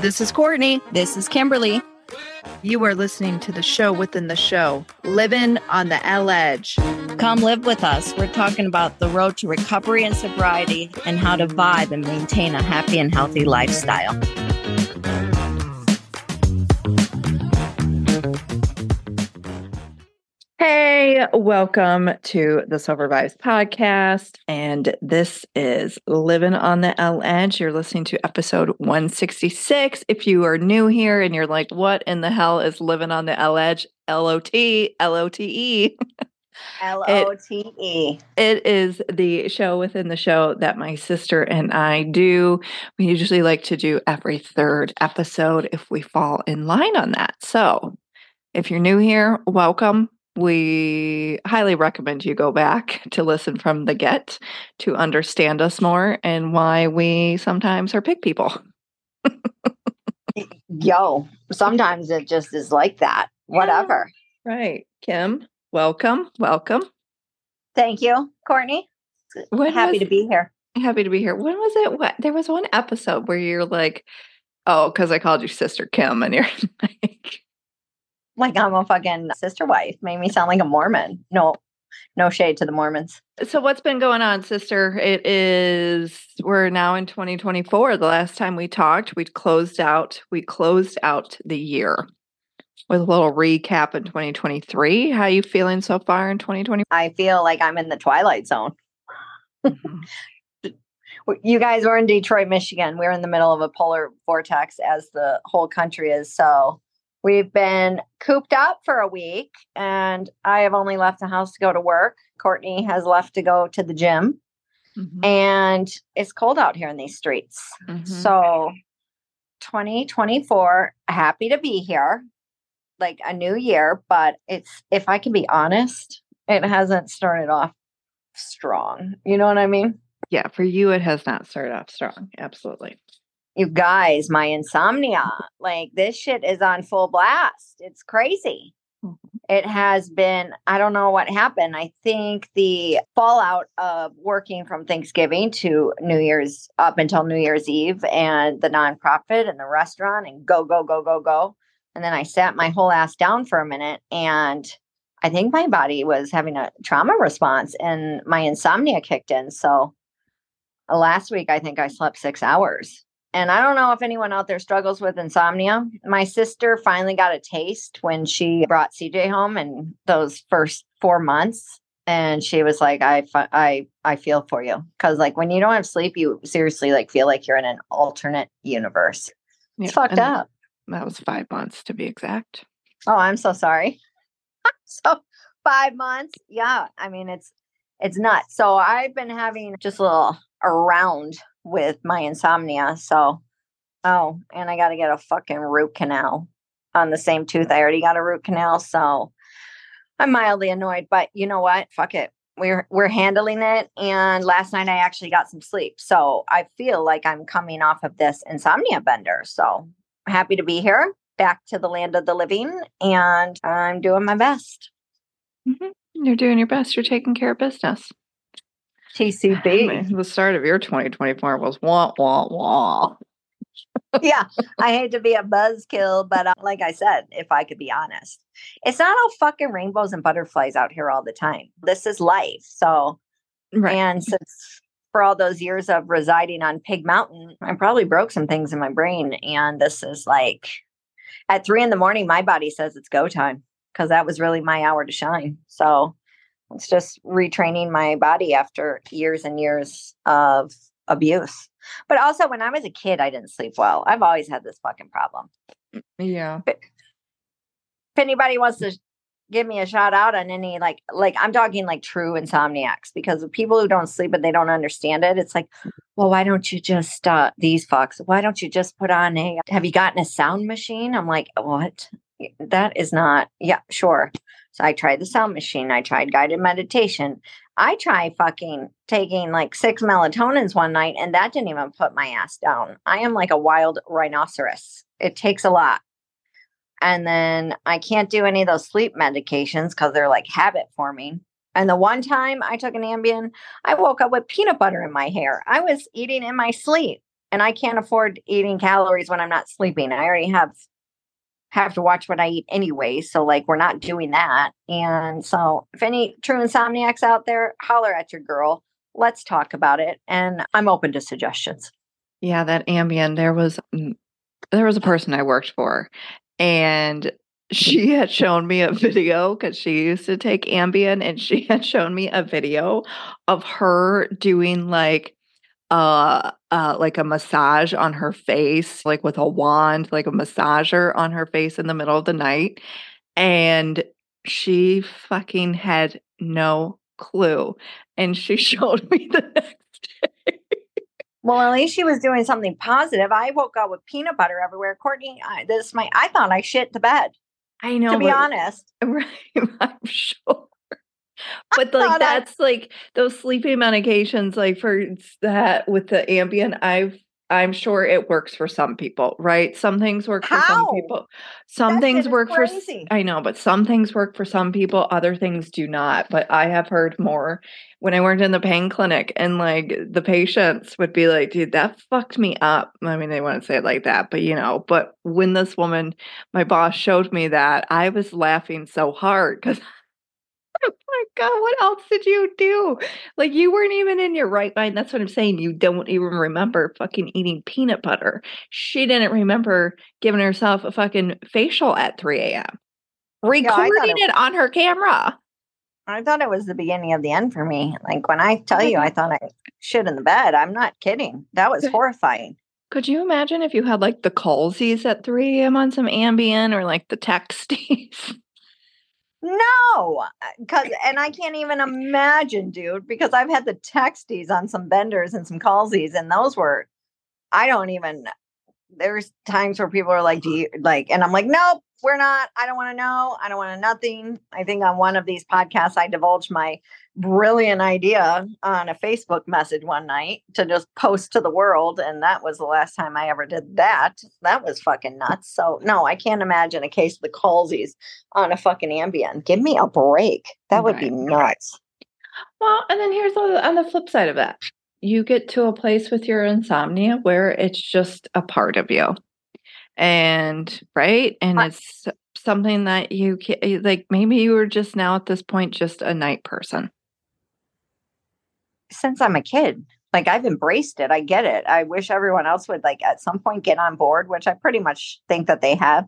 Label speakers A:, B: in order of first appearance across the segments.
A: This is Courtney.
B: This is Kimberly.
A: You are listening to the show within the show, Living on the Elledge.
B: Come live with us. We're talking about the road to recovery and sobriety and how to vibe and maintain a happy and healthy lifestyle.
A: Welcome to the Sober Vibes podcast. And this is Living on the Elledge. You're listening to episode 166. If you are new here and you're like, what in the hell is Living on the Elledge? L O T, L O T E.
B: L O T E.
A: It is the show within the show that my sister and I do. We usually like to do every third episode if we fall in line on that. So if you're new here, welcome we highly recommend you go back to listen from the get to understand us more and why we sometimes are pig people.
B: Yo, sometimes it just is like that. Whatever.
A: Right. Kim, welcome. Welcome.
B: Thank you, Courtney.
A: When
B: Happy
A: was-
B: to be here.
A: Happy to be here. When was it? What there was one episode where you're like, oh, because I called you Sister Kim, and you're like,
B: Like I'm a fucking sister wife. Made me sound like a Mormon. No, no shade to the Mormons.
A: So what's been going on, sister? It is we're now in 2024. The last time we talked, we closed out we closed out the year with a little recap in 2023. How you feeling so far in 2020?
B: I feel like I'm in the twilight zone.
A: Mhm.
B: You guys were in Detroit, Michigan. We're in the middle of a polar vortex as the whole country is. So we've been cooped up for a week and I have only left the house to go to work. Courtney has left to go to the gym
A: Mhm.
B: and it's cold out here in these streets.
A: Mhm.
B: So 2024, happy to be here. Like a new year, but it's if I can be honest, it hasn't started off strong. You know what I mean?
A: yeah, for you it has not started off strong. Absolutely.
B: You guys, my insomnia, like this shit is on full blast. It's crazy.
A: Mhm.
B: It has been, I don't know what happened. I think the fallout of working from Thanksgiving to New Year's up until New Year's Eve and the nonprofit and the restaurant and go, go, go, go, go. And then I sat my whole ass down for a minute and I think my body was having a trauma response and my insomnia kicked in. So last week, I think I slept six hours. And I don't know if anyone out there struggles with insomnia. My sister finally got a taste when she brought CJ home in those first four months. And she was like, I, I, I feel for you. Cause like when you don't have sleep, you seriously like feel like you're in an alternate universe.
A: Yeah,
B: It's fucked up.
A: That was five months to be exact.
B: Oh, I'm so sorry. so five months. Yeah. I mean, it's, it's nuts. So I've been having just a little around with my insomnia. So, oh, and I got to get a fucking root canal on the same tooth. I already got a root canal. So I'm mildly annoyed, but you know what? Fuck it. We're, we're handling it. And last night I actually got some sleep. So I feel like I'm coming off of this insomnia bender. So happy to be here back to the land of the living and I'm doing my best.
A: Mhm. You're doing your best. You're taking care of business.
B: TCB.
A: The start of your 2024 was wah wah wah.
B: yeah, I hate to be a buzzkill, but uh, like I said, if I could be honest, it's not all fucking rainbows and butterflies out here all the time. This is life. So,
A: Right.
B: and since for all those years of residing on Pig Mountain, I probably broke some things in my brain. And this is like at three in the morning, my body says it's go time because that was really my hour to shine. So it's just retraining my body after years and years of abuse. But also, when I was a kid, I didn't sleep well. I've always had this fucking problem.
A: yeah.
B: If anybody wants to give me a shout out on any like like I'm talking like true insomniacs because people who don't sleep and they don't understand it. It's like, well, why don't you just uh these fucks? Why don't you just put on a have you gotten a sound machine? I'm like, what? That is not yeah, sure. So I tried the sound machine. I tried guided meditation. I tried fucking taking like six melatonins one night and that didn't even put my ass down. I am like a wild rhinoceros. It takes a lot. And then I can't do any of those sleep medications because they're like habit forming. And the one time I took an Ambien, I woke up with peanut butter in my hair. I was eating in my sleep. and I can't afford eating calories when I'm not sleeping. I already have have to watch what I eat anyway. So like we're not doing that. And so if any true insomniacs out there, holler at your girl. Let's talk about it. And I'm open to suggestions.
A: Yeah, that Ambien, there was mm, there was a person I worked for and she had shown me a video because she used to take Ambien and she had shown me a video of her doing like uh uh like a massage on her face like with a wand like a massager on her face in the middle of the night and she fucking had no clue and she showed me the next day.
B: Well at least she was doing something positive. I woke up with peanut butter everywhere. Courtney I, this my i thought i shit the bed
A: i know
B: to be honest.
A: right i'm sure but like that's I, like those sleeping medications like for that with the ambien i've i'm sure it works for some people right some things work
B: How?
A: for some people some
B: that
A: things work
B: crazy.
A: for i know but some things work for some people other things do not but i have heard more when i worked in the pain clinic and like the patients would be like dude that fucked me up i mean they wouldn't say it like that but you know but when this woman my boss showed me that i was laughing so hard because oh my god what else did you do like you weren't even in your right mind that's what i'm saying you don't even remember fucking eating peanut butter she didn't remember giving herself a fucking facial at 3 a.m recording yeah, it, it on her camera
B: i thought it was the beginning of the end for me like when i tell you i thought i shit in the bed i'm not kidding that was horrifying
A: could you imagine if you had like the Colsies at 3 a.m. on some Ambien or like the Texties?
B: No, because uh, and I can't even imagine, dude, because I've had the texties on some benders and some callsies, and those were I don't even there's times where people are like, Do you like and I'm like, Nope, we're not. I don't want to know. I don't want to nothing. I think on one of these podcasts I divulged my brilliant idea on a Facebook message one night to just post to the world. And that was the last time I ever did that. That was fucking nuts. So, no, I can't imagine a case of the Colsies on a fucking Ambien. Give me a break. That would right. be nuts.
A: Well, and then here's on the flip side of that you get to a place with your insomnia where it's just a part of you. And right. And it's something that you can, like, maybe you were just now at this point just a night person
B: since I'm a kid. Like I've embraced it. I get it. I wish everyone else would like at some point get on board, which I pretty much think that they have,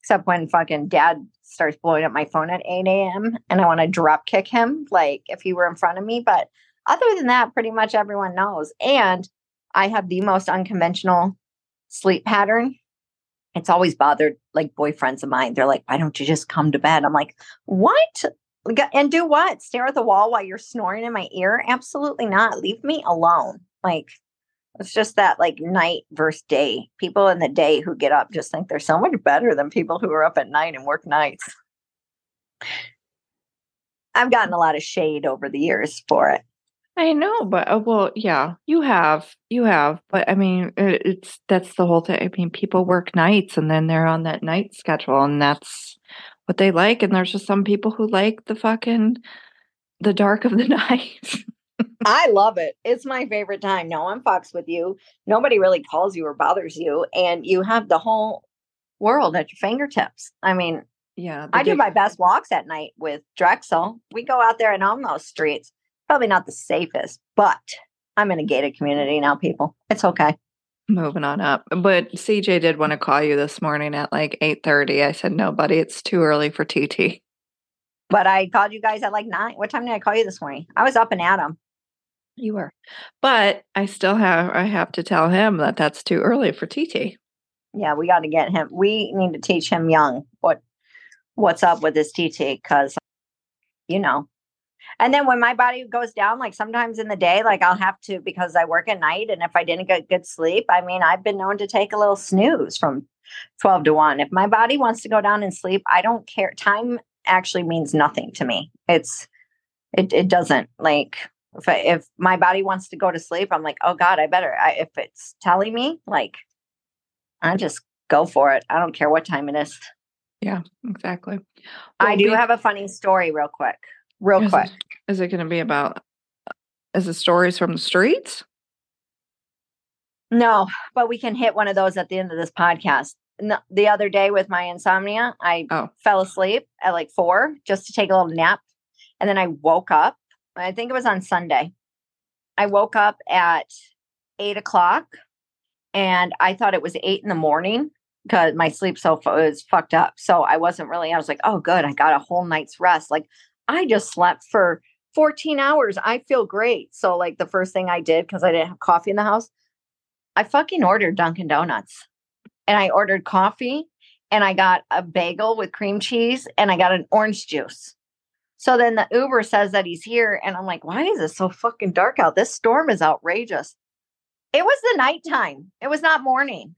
B: except when fucking dad starts blowing up my phone at 8 a.m. and I want to drop kick him, like if he were in front of me. But other than that, pretty much everyone knows. And I have the most unconventional sleep pattern. It's always bothered like boyfriends of mine. They're like, why don't you just come to bed? I'm like, what? And do what? Stare at the wall while you're snoring in my ear? Absolutely not. Leave me alone. Like, it's just that like night versus day. People in the day who get up just think they're so much better than people who are up at night and work nights. I've gotten a lot of shade over the years for it.
A: I know, but uh, well, yeah, you have, you have, but I mean, it, it's that's the whole thing. I mean, people work nights and then they're on that night schedule, and that's what they like. And there's just some people who like the fucking the dark of the night.
B: I love it. It's my favorite time. No one fucks with you. Nobody really calls you or bothers you, and you have the whole world at your fingertips. I mean,
A: yeah,
B: I do my best walks at night with Drexel. We go out there and on those streets probably not the safest, but I'm in a gated community now, people. It's okay.
A: Moving on up. But CJ did want to call you this morning at like 8:30. I said, "No, buddy, it's too early for TT."
B: But I called you guys at like 9. What time did I call you this morning? I was up and at him.
A: You were. But I still have I have to tell him that that's too early for TT.
B: Yeah, we got to get him. We need to teach him young what what's up with his TT cuz you know, and then when my body goes down, like sometimes in the day, like I'll have to because I work at night. And if I didn't get good sleep, I mean, I've been known to take a little snooze from 12 to 1. If my body wants to go down and sleep, I don't care. Time actually means nothing to me. It's, it, it doesn't like, if, I, if my body wants to go to sleep, I'm like, oh God, I better. I, if it's telling me, like, I just go for it. I don't care what time it is.
A: Yeah, exactly.
B: Well, I do be- have a funny story, real quick real
A: is
B: quick.
A: It, is it going to be about? Is it stories from the streets?
B: No, but we can hit one of those at the end of this podcast. No, the other day with my insomnia, I
A: Oh.
B: fell asleep at like four just to take a little nap. And then I woke up. I think it was on Sunday. I woke up at eight o'clock and I thought it was eight in the morning because my sleep so fu- was fucked up. So I wasn't really, I was like, oh, good. I got a whole night's rest. Like I just slept for 14 hours. I feel great. So, like, the first thing I did, because I didn't have coffee in the house, I fucking ordered Dunkin' Donuts and I ordered coffee and I got a bagel with cream cheese and I got an orange juice. So then the Uber says that he's here and I'm like, why is it so fucking dark out? This storm is outrageous. It was the nighttime. It was not morning.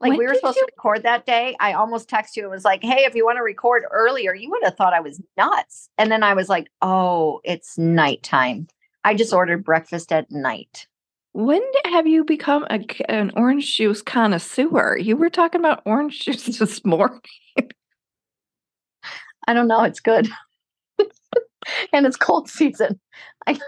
B: Like
A: When
B: we were supposed
A: you-
B: to record that day. I almost texted you and was like, hey, if you want to record earlier, you would have thought I was nuts. And then I was like, oh, it's nighttime. I just ordered breakfast at night.
A: When have you become a, an orange juice connoisseur? You were talking about orange juice this morning.
B: I don't know. It's good. and it's cold season. I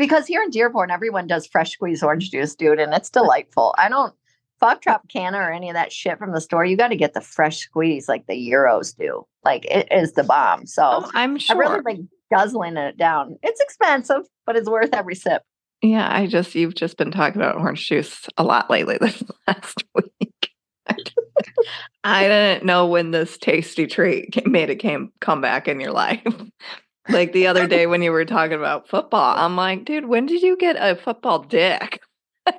B: because here in Dearborn, everyone does fresh squeezed orange juice, dude, and it's delightful. I don't fuck Tropicana or any of that shit from the store. You got to get the fresh squeeze like the Euros do. Like it is the bomb. So
A: Oh, I'm
B: I've really been guzzling it down. It's expensive, but it's worth every sip.
A: yeah, I just you've just been talking about orange juice a lot lately this last week. I didn't know when this tasty treat made it came come back in your life. Like the other day when you were talking about football, I'm like, dude, when did you get a football dick?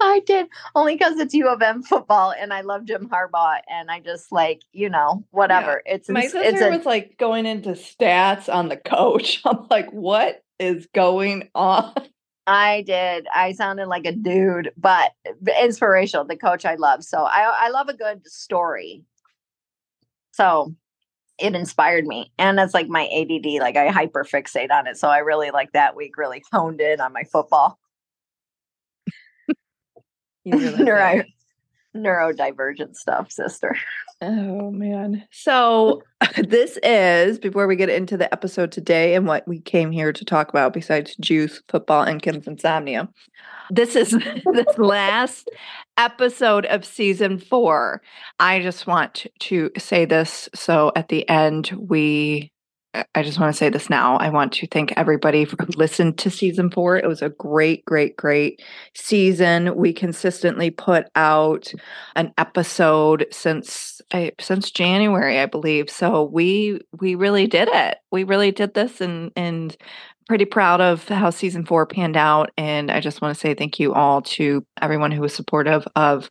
B: I did only because it's U of M football, and I love Jim Harbaugh, and I just like you know whatever. It's
A: My sister
B: it's a,
A: was like going into stats on the coach. I'm like, what is going on?
B: I did. I sounded like a dude, but inspirational. The coach I love. So I I love a good story. So it inspired me. And it's like my ADD, like I hyper fixate on it. So I really like that week really honed in on my football.
A: You really
B: Neuro, neurodivergent stuff, sister.
A: Oh man. So this is before we get into the episode today and what we came here to talk about besides juice, football, and Kim's insomnia. This is this last episode of season four. I just want to say this so at the end we I- just want to say this now. I want to thank everybody who listened to season four. It was a great, great, great season. We consistently put out an episode since I, since January, I believe. So we we really did it. We really did this, and and pretty proud of how season four panned out. And I just want to say thank you all to everyone who was supportive of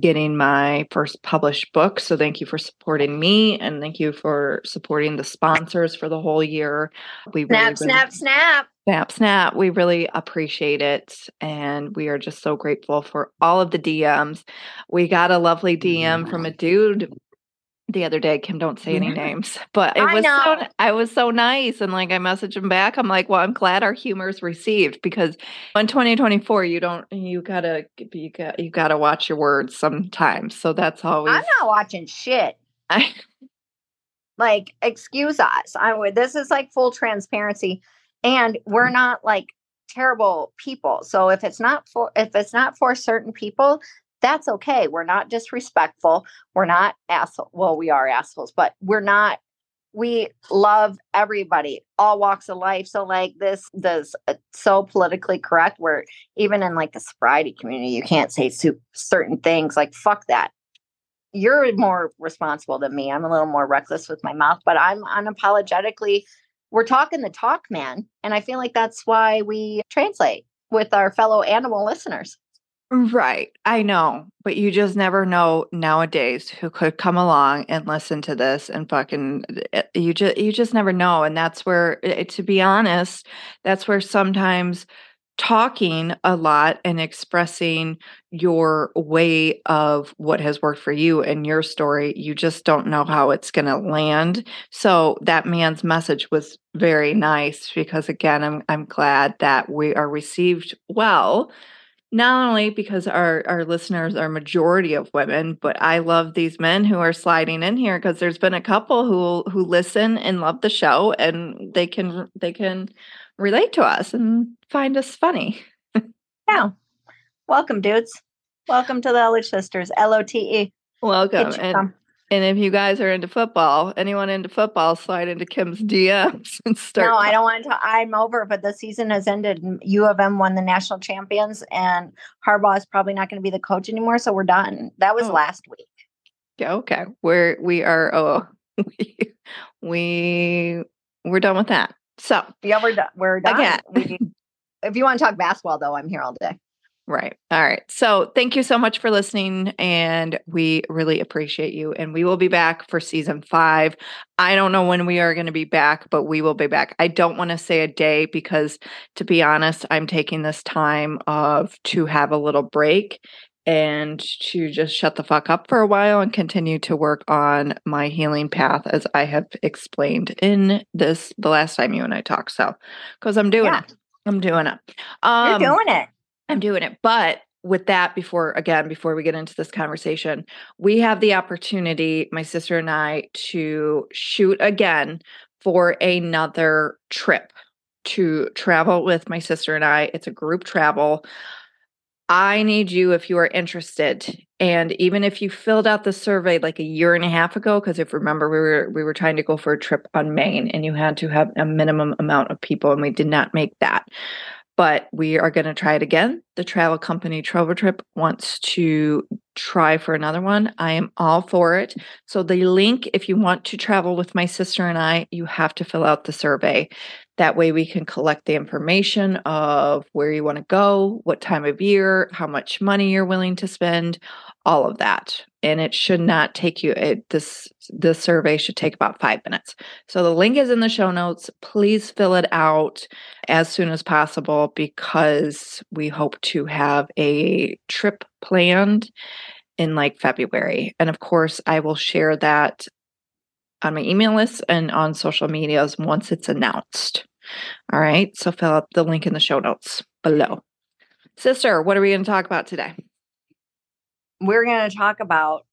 A: getting my first published book. So thank you for supporting me, and thank you for supporting the sponsors for the whole year. We really,
B: Snap,
A: really-
B: snap, snap.
A: Snap, snap. We really appreciate it. And we are just so grateful for all of the DMs. We got a lovely DM from a dude the other day. Kim, don't say any
B: Mhm.
A: names, but it
B: I
A: was so. I was so nice. And like I messaged him back. I'm like, well, I'm glad our humor is received because in 2024, you don't, you gotta, you got, you gotta watch your words sometimes. So that's always,
B: I'm not watching shit.
A: I,
B: like excuse us i would this is like full transparency and we're not like terrible people so if it's not for if it's not for certain people that's okay we're not disrespectful we're not asshole well we are assholes but we're not we love everybody all walks of life so like this this uh, so politically correct where even in like the sobriety community you can't say certain things like fuck that you're more responsible than me. I'm a little more reckless with my mouth, but I'm unapologetically, we're talking the talk, man. And I feel like that's why we translate with our fellow animal listeners.
A: Right. I know. But you just never know nowadays who could come along and listen to this and fucking eh, you just you just never know and that's where eh, to be honest, that's where sometimes talking a lot and expressing your way of what has worked for you and your story, you just don't know how it's going to land. So that man's message was very nice because again, I'm I'm glad that we are received well not only because our our listeners are majority of women but i love these men who are sliding in here because there's been a couple who who listen and love the show and they can they can relate to us and find us funny.
B: Yeah. Welcome, dudes. Welcome to the Elledge Sisters, L O T E.
A: Welcome.
B: Get you
A: And,
B: some.
A: And if you guys are into football, anyone into football, slide into Kim's DMs and start.
B: No, I don't want to. I'm over, but the season has ended. U of M won the national champions, and Harbaugh is probably not going to be the coach anymore. So we're done. That was
A: Oh.
B: last week.
A: Yeah, okay. We're we are oh we we we're done with that. So
B: Yeah, we're done. We're done.
A: Again.
B: We- if you want to talk basketball, though, I'm here all day.
A: Right. All right. So thank you so much for listening. And we really appreciate you. And we will be back for season five. I don't know when we are going to be back, but we will be back. I don't want to say a day because, to be honest, I'm taking this time of to have a little break and to just shut the fuck up for a while and continue to work on my healing path as I have explained in this the last time you and I talked. So, because I'm doing
B: Yeah.
A: it. I'm doing it. Um,
B: You're doing it.
A: I'm doing it. But with that, before again, before we get into this conversation, we have the opportunity, my sister and I, to shoot again for another trip to travel with my sister and I. It's a group travel. I need you if you are interested. And even if you filled out the survey like a year and a half ago, because if remember we were we were trying to go for a trip on Maine and you had to have a minimum amount of people and we did not make that. But we are going to try it again. The travel company Trova Trip wants to try for another one. I am all for it. So the link, if you want to travel with my sister and I, you have to fill out the survey. That way we can collect the information of where you want to go, what time of year, how much money you're willing to spend, all of that. And it should not take you it, this this survey should take about 5 minutes. So the link is in the show notes. Please fill it out as soon as possible because we hope to have a trip planned in like February. And of course, I will share that on my email list and on social medias once it's announced. All right. So fill out the link in the show notes below. Sister, what are we going to talk about today?
B: We're going to talk about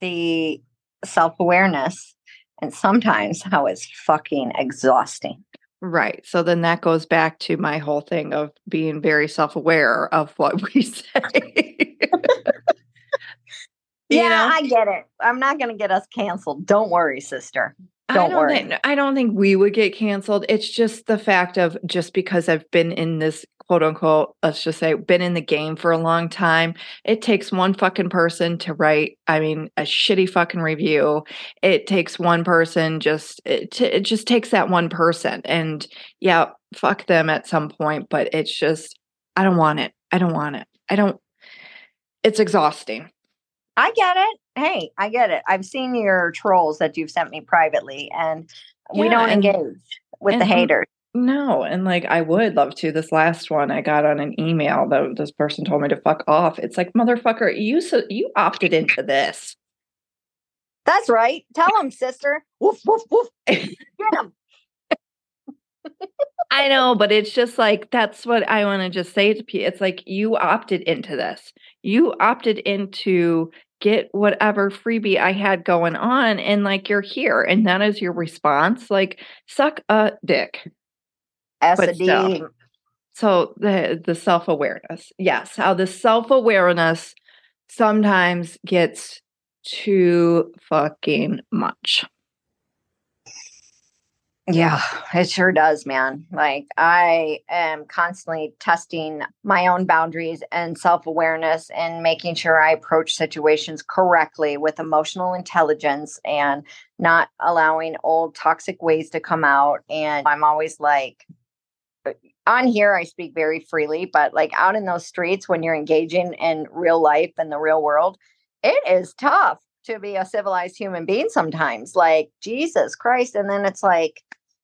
B: the self awareness and sometimes how it's fucking exhausting.
A: Right. So then that goes back to my whole thing of being very self aware of what we say.
B: Yeah,
A: know?
B: I get it. I'm not going to get us canceled. Don't worry, sister.
A: I
B: Don't
A: don't
B: worry.
A: Think, I don't think we would get canceled. It's just the fact of just because I've been in this quote unquote, let's just say, been in the game for a long time. It takes one fucking person to write, I mean, a shitty fucking review. It takes one person just, it, it just takes that one person. And yeah, fuck them at some point, but it's just, I don't want it. I don't want it. I don't, it's exhausting.
B: I get it. Hey, I get it. I've seen your trolls that you've sent me privately, and we don't
A: and-
B: engage with the haters.
A: No, and like I would love to. This last one I got on an email that this person told me to fuck off. It's like motherfucker, you so you opted into this.
B: That's right. Tell them, sister. Woof, woof, woof. Get 'em.
A: I know, but it's just like that's what I want to just say to people. It's like you opted into this. You opted into get whatever freebie I had going on, and like you're here, and that is your response. Like suck a dick.
B: S a
A: still. So the the self awareness, yes, how the self awareness sometimes gets too fucking much.
B: Yeah, it sure does, man. Like I am constantly testing my own boundaries and self-awareness and making sure I approach situations correctly with emotional intelligence and not allowing old toxic ways to come out and I'm always like uh, on here I speak very freely, but like out in those streets when you're engaging in real life and the real world, it is tough to be a civilized human being sometimes. Like Jesus Christ. And then it's like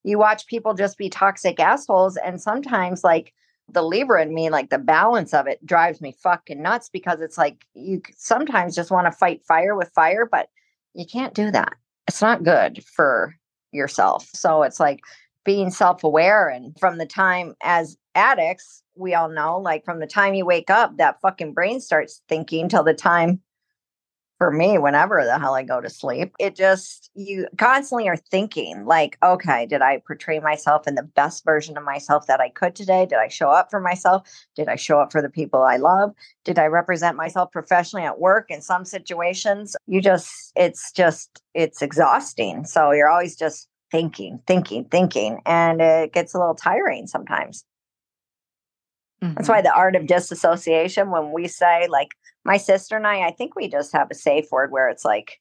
B: you watch people just be toxic assholes. And sometimes like the Libra in me, like the balance of it drives me fucking nuts because it's like you sometimes just want to fight fire with fire, but you can't do that. It's not good for yourself. So it's like being self-aware and from the time as addicts we all know like from the time you wake up that fucking brain starts thinking till the time for me whenever the hell I go to sleep. It just, you constantly are thinking, like, okay, did I portray myself in the best version of myself that I could today? Did I show up for myself? Did I show up for the people I love? Did I represent myself professionally at work in some situations? You just, it's just, it's exhausting. So you're always just thinking, thinking, thinking, and it gets a little tiring sometimes. Mm-hmm. That's why the art of disassociation, when we say, like, my sister and I, I think we just have a safe word where it's like,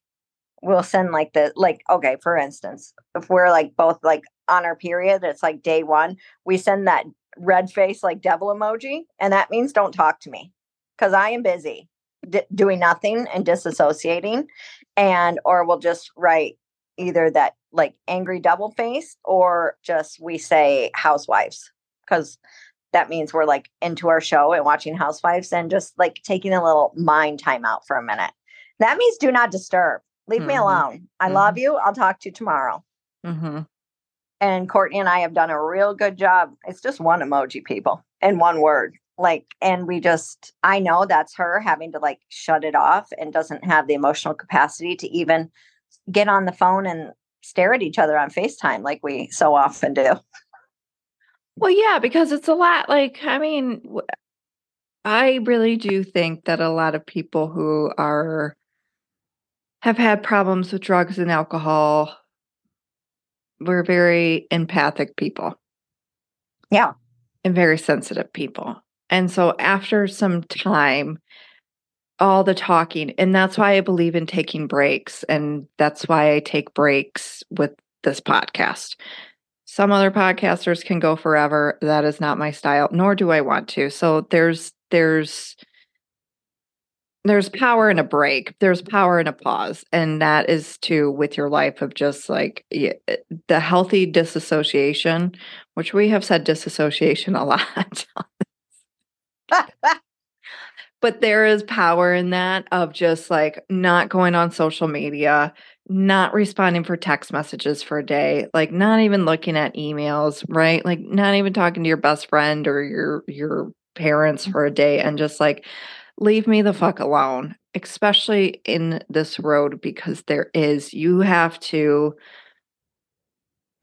B: we'll send like the, like, okay, for instance, if we're like both like on our period, it's like day one, we send that red face, like devil emoji. And that means don't talk to me because I am busy d- doing nothing and disassociating. And, or we'll just write either that like angry double face or just we say housewives because that means we're like into our show and watching housewives and just like taking a little mind time out for a minute that means do not disturb leave mm-hmm. me alone i mm-hmm. love you i'll talk to you tomorrow mm-hmm. and courtney and i have done a real good job it's just one emoji people and one word like and we just i know that's her having to like shut it off and doesn't have the emotional capacity to even get on the phone and stare at each other on FaceTime like we so often do.
A: Well, yeah, because it's a lot like, I mean, I really do think that a lot of people who are have had problems with drugs and alcohol we're very empathic people.
B: Yeah.
A: And very sensitive people. And so after some time, all the talking and that's why i believe in taking breaks and that's why i take breaks with this podcast some other podcasters can go forever. That is not my style nor do i want to. So there's there's there's power in a break. There's power in a pause. And that is too with your life of just like the healthy disassociation which we have said disassociation a lot but there is power in that of just like not going on social media, not responding for text messages for a day, like not even looking at emails, right? Like not even talking to your best friend or your your parents mm. for a day and just like leave me the fuck alone, especially in this road because there is you have to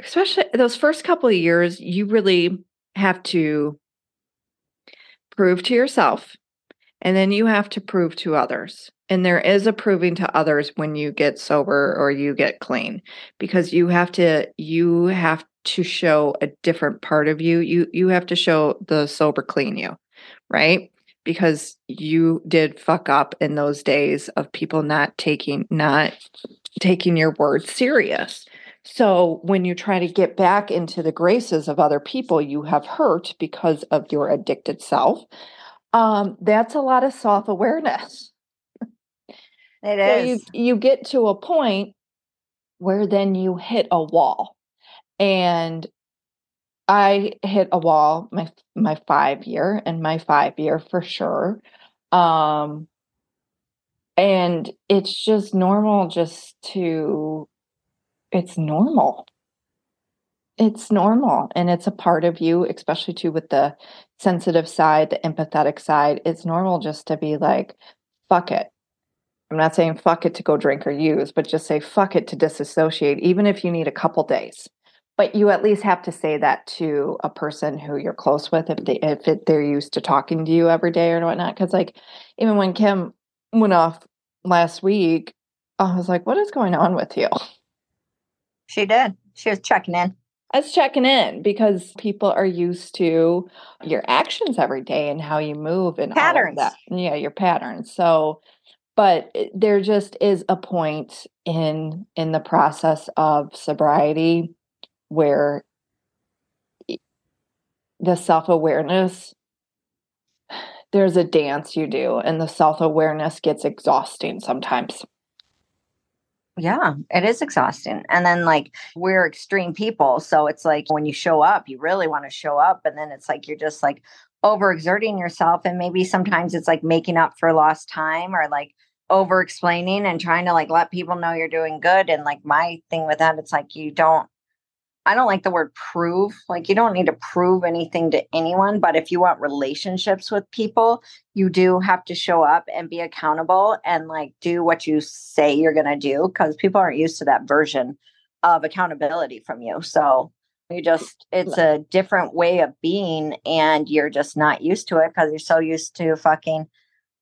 A: especially those first couple of years you really have to prove to yourself and then you have to prove to others. And there is a proving to others when you get sober or you get clean because you have to you have to show a different part of you. You you have to show the sober clean you, right? Because you did fuck up in those days of people not taking not taking your word serious. So when you try to get back into the graces of other people you have hurt because of your addicted self, um, that's a lot of self awareness.
B: It is.
A: So you, you get to a point where then you hit a wall. And I hit a wall my my five year and my five year for sure. Um and it's just normal just to it's normal it's normal and it's a part of you especially too with the sensitive side the empathetic side it's normal just to be like fuck it. I'm not saying fuck it to go drink or use but just say fuck it to disassociate even if you need a couple days. But you at least have to say that to a person who you're close with if they if it, they're used to talking to you every day or whatnot because like even when kim went off last week i was like what is going on with you?
B: She did. She was checking in
A: as checking in because people are used to your actions every day and how you move and patterns. that. Yeah, your patterns. So, but there just is a point in in the process of sobriety where the self-awareness there's a dance you do and the self-awareness gets exhausting sometimes
B: yeah, it is exhausting. And then, like, we're extreme people. So it's like when you show up, you really want to show up. And then it's like you're just like overexerting yourself. And maybe sometimes it's like making up for lost time or like over explaining and trying to like let people know you're doing good. And like my thing with that, it's like you don't, I don't like the word prove. Like, you don't need to prove anything to anyone. But if you want relationships with people, you do have to show up and be accountable and like do what you say you're going to do because people aren't used to that version of accountability from you. So you just, it's a different way of being and you're just not used to it because you're so used to fucking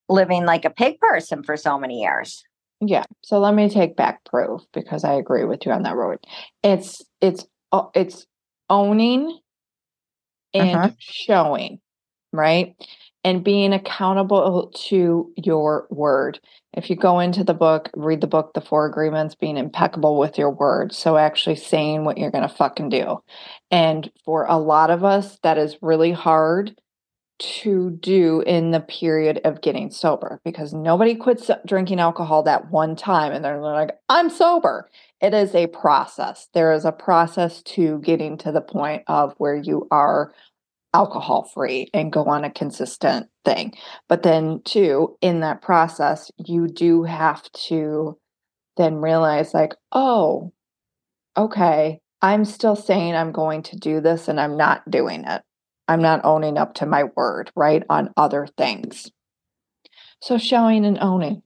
B: living like a pig person for so many years.
A: Yeah. So let me take back proof because I agree with you on that road. It's it's it's owning and uh-huh. showing, right? And being accountable to your word. If you go into the book, read the book, The Four Agreements, being impeccable with your word. So actually saying what you're going to fucking do. And for a lot of us, that is really hard to do in the period of getting sober because nobody quits drinking alcohol that one time and they're like, I'm sober. It is a process. There is a process to getting to the point of where you are alcohol free and go on a consistent thing. But then, too, in that process, you do have to then realize, like, oh, okay, I'm still saying I'm going to do this and I'm not doing it. I'm not owning up to my word, right? On other things. So showing and owning.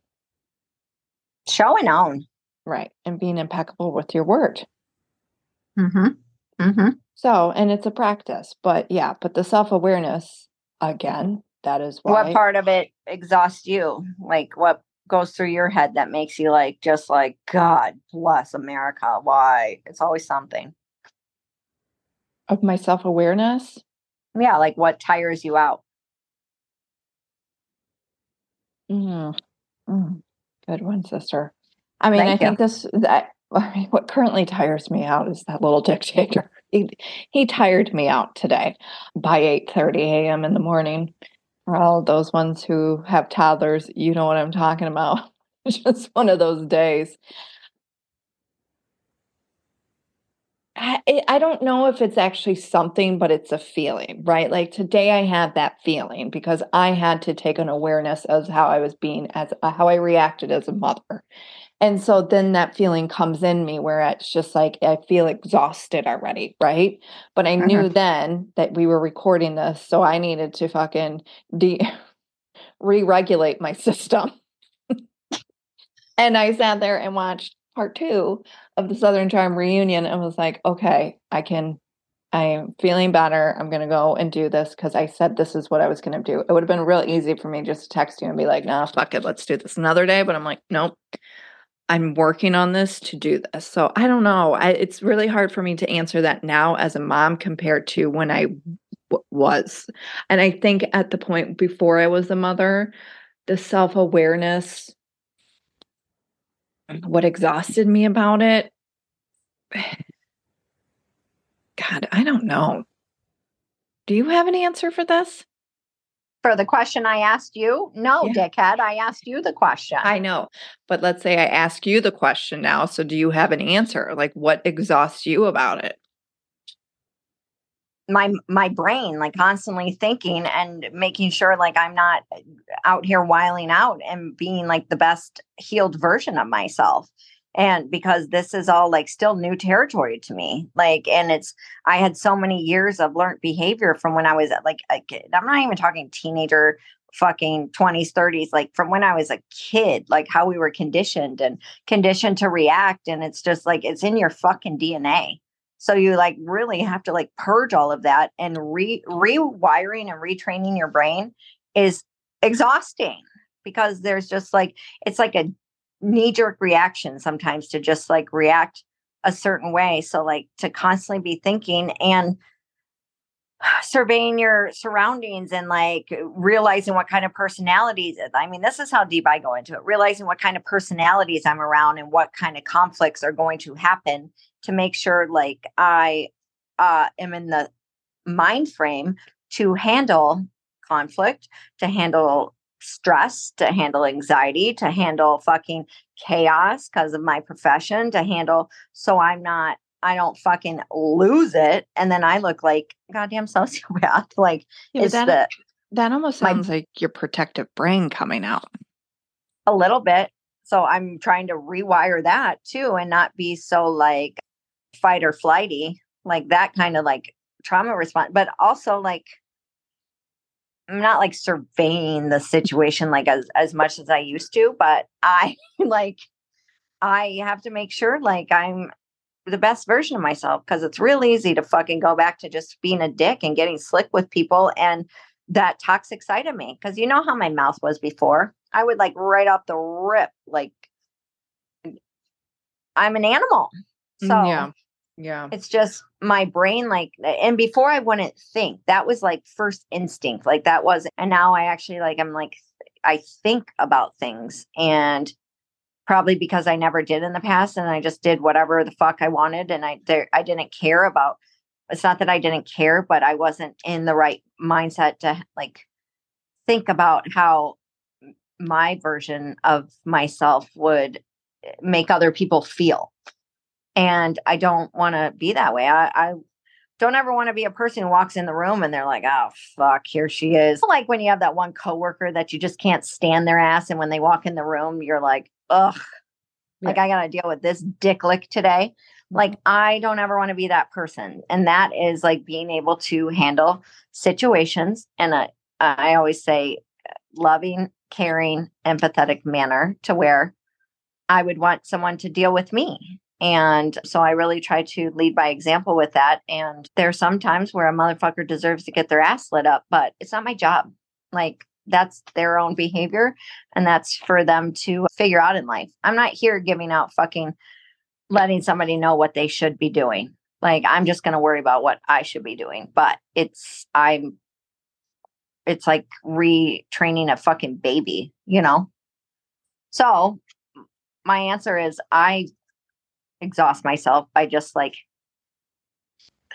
B: Show and own.
A: Right. And being impeccable with your word.
B: Mm-hmm. Mm-hmm.
A: So, and it's a practice, but yeah, but the self awareness, again, that is
B: why. What part of it exhausts you? Like what goes through your head that makes you like, just like, God bless America? Why? It's always something.
A: Of my self awareness?
B: yeah like what tires you out
A: mm. Mm. good one sister i mean Thank i you. think this that I mean, what currently tires me out is that little dictator he, he tired me out today by 8:30 a.m in the morning for all those ones who have toddlers you know what i'm talking about it's just one of those days I, I don't know if it's actually something, but it's a feeling, right? Like today I had that feeling because I had to take an awareness of how I was being as how I reacted as a mother. And so then that feeling comes in me where it's just like I feel exhausted already, right? But I knew uh-huh. then that we were recording this, so I needed to fucking de- re-regulate my system. and I sat there and watched part two of the Southern Charm reunion and was like, okay, I can, I'm feeling better. I'm going to go and do this because I said this is what I was going to do. It would have been real easy for me just to text you and be like, nah, fuck it. Let's do this another day. But I'm like, nope. I'm working on this to do this. So I don't know. I, it's really hard for me to answer that now as a mom compared to when I w- was. And I think at the point before I was a mother, the self awareness mm. what exhausted me about it god i don't know do you have an answer for this
B: for the question i asked you? No yeah. dickhead i asked you the question.
A: I know but let's say i ask you the question now so do you have an answer? Like what exhausts you about it?
B: My my brain like constantly thinking and making sure like i'm not out here wiling out and being like the best healed version of myself and because this is all like still new territory to me like and it's i had so many years of learned behavior from when i was uh, like a kid i'm not even talking teenager fucking 20s 30s like from when i was a kid like how we were conditioned and conditioned to react and it's just like it's in your fucking dna so you like really have to like purge all of that and re rewiring and retraining your brain is exhausting because there's just like it's like a knee jerk reaction sometimes to just like react a certain way. So like to constantly be thinking and surveying your surroundings and like realizing what kind of personalities i mean this is how deep i go into it realizing what kind of personalities i'm around and what kind of conflicts are going to happen to make sure like I uh, am in the mind frame to handle conflict, to handle stress, to handle anxiety, to handle fucking chaos because of my profession, to handle so I'm not I don't fucking lose it and then I look like goddamn sociopath. Like yeah, it's
A: that,
B: the
A: that almost sounds my, like your protective brain coming out.
B: A little bit. So I'm trying to rewire that too and not be so like fight or flighty like that kind of like trauma response, but also like I'm not like surveying the situation like as as much as I used to, but I like I have to make sure like I'm the best version of myself because it's real easy to fucking go back to just being a dick and getting slick with people and that toxic side of me because you know how my mouth was before. I would like right off the rip like I'm an animal. Mm, so
A: yeah. Yeah.
B: it's just my brain like and before i wouldn't think that was like first instinct like that was and now i actually like i'm like i think about things and probably because i never did in the past and i just did whatever the fuck i wanted and i there i didn't care about it's not that i didn't care but i wasn't in the right mindset to like think about how my version of myself would eh, make other people feel and I don't want to be that way. I, I don't ever want to be a person who walks in the room and they're like, oh, fuck, here she is. Like when you have that one coworker that you just can't stand their ass. And when they walk in the room, you're like, ugh, yeah. like I got to deal with this dick lick today. Mm-hmm. Like I don't ever want to be that person. And that is like being able to handle situations. And uh, I always say, loving, caring, empathetic manner to where I would want someone to deal with me and so I really try to lead by example with that. And there's some times where a motherfucker deserves to get their ass lit up, but it's not my job. Like that's their own behavior and that's for them to figure out in life. I'm not here giving out fucking letting somebody know what they should be doing. Like I'm just going to worry about what I should be doing, but it's I'm it's like retraining a fucking baby, you know? So my answer is I exhaust myself by just like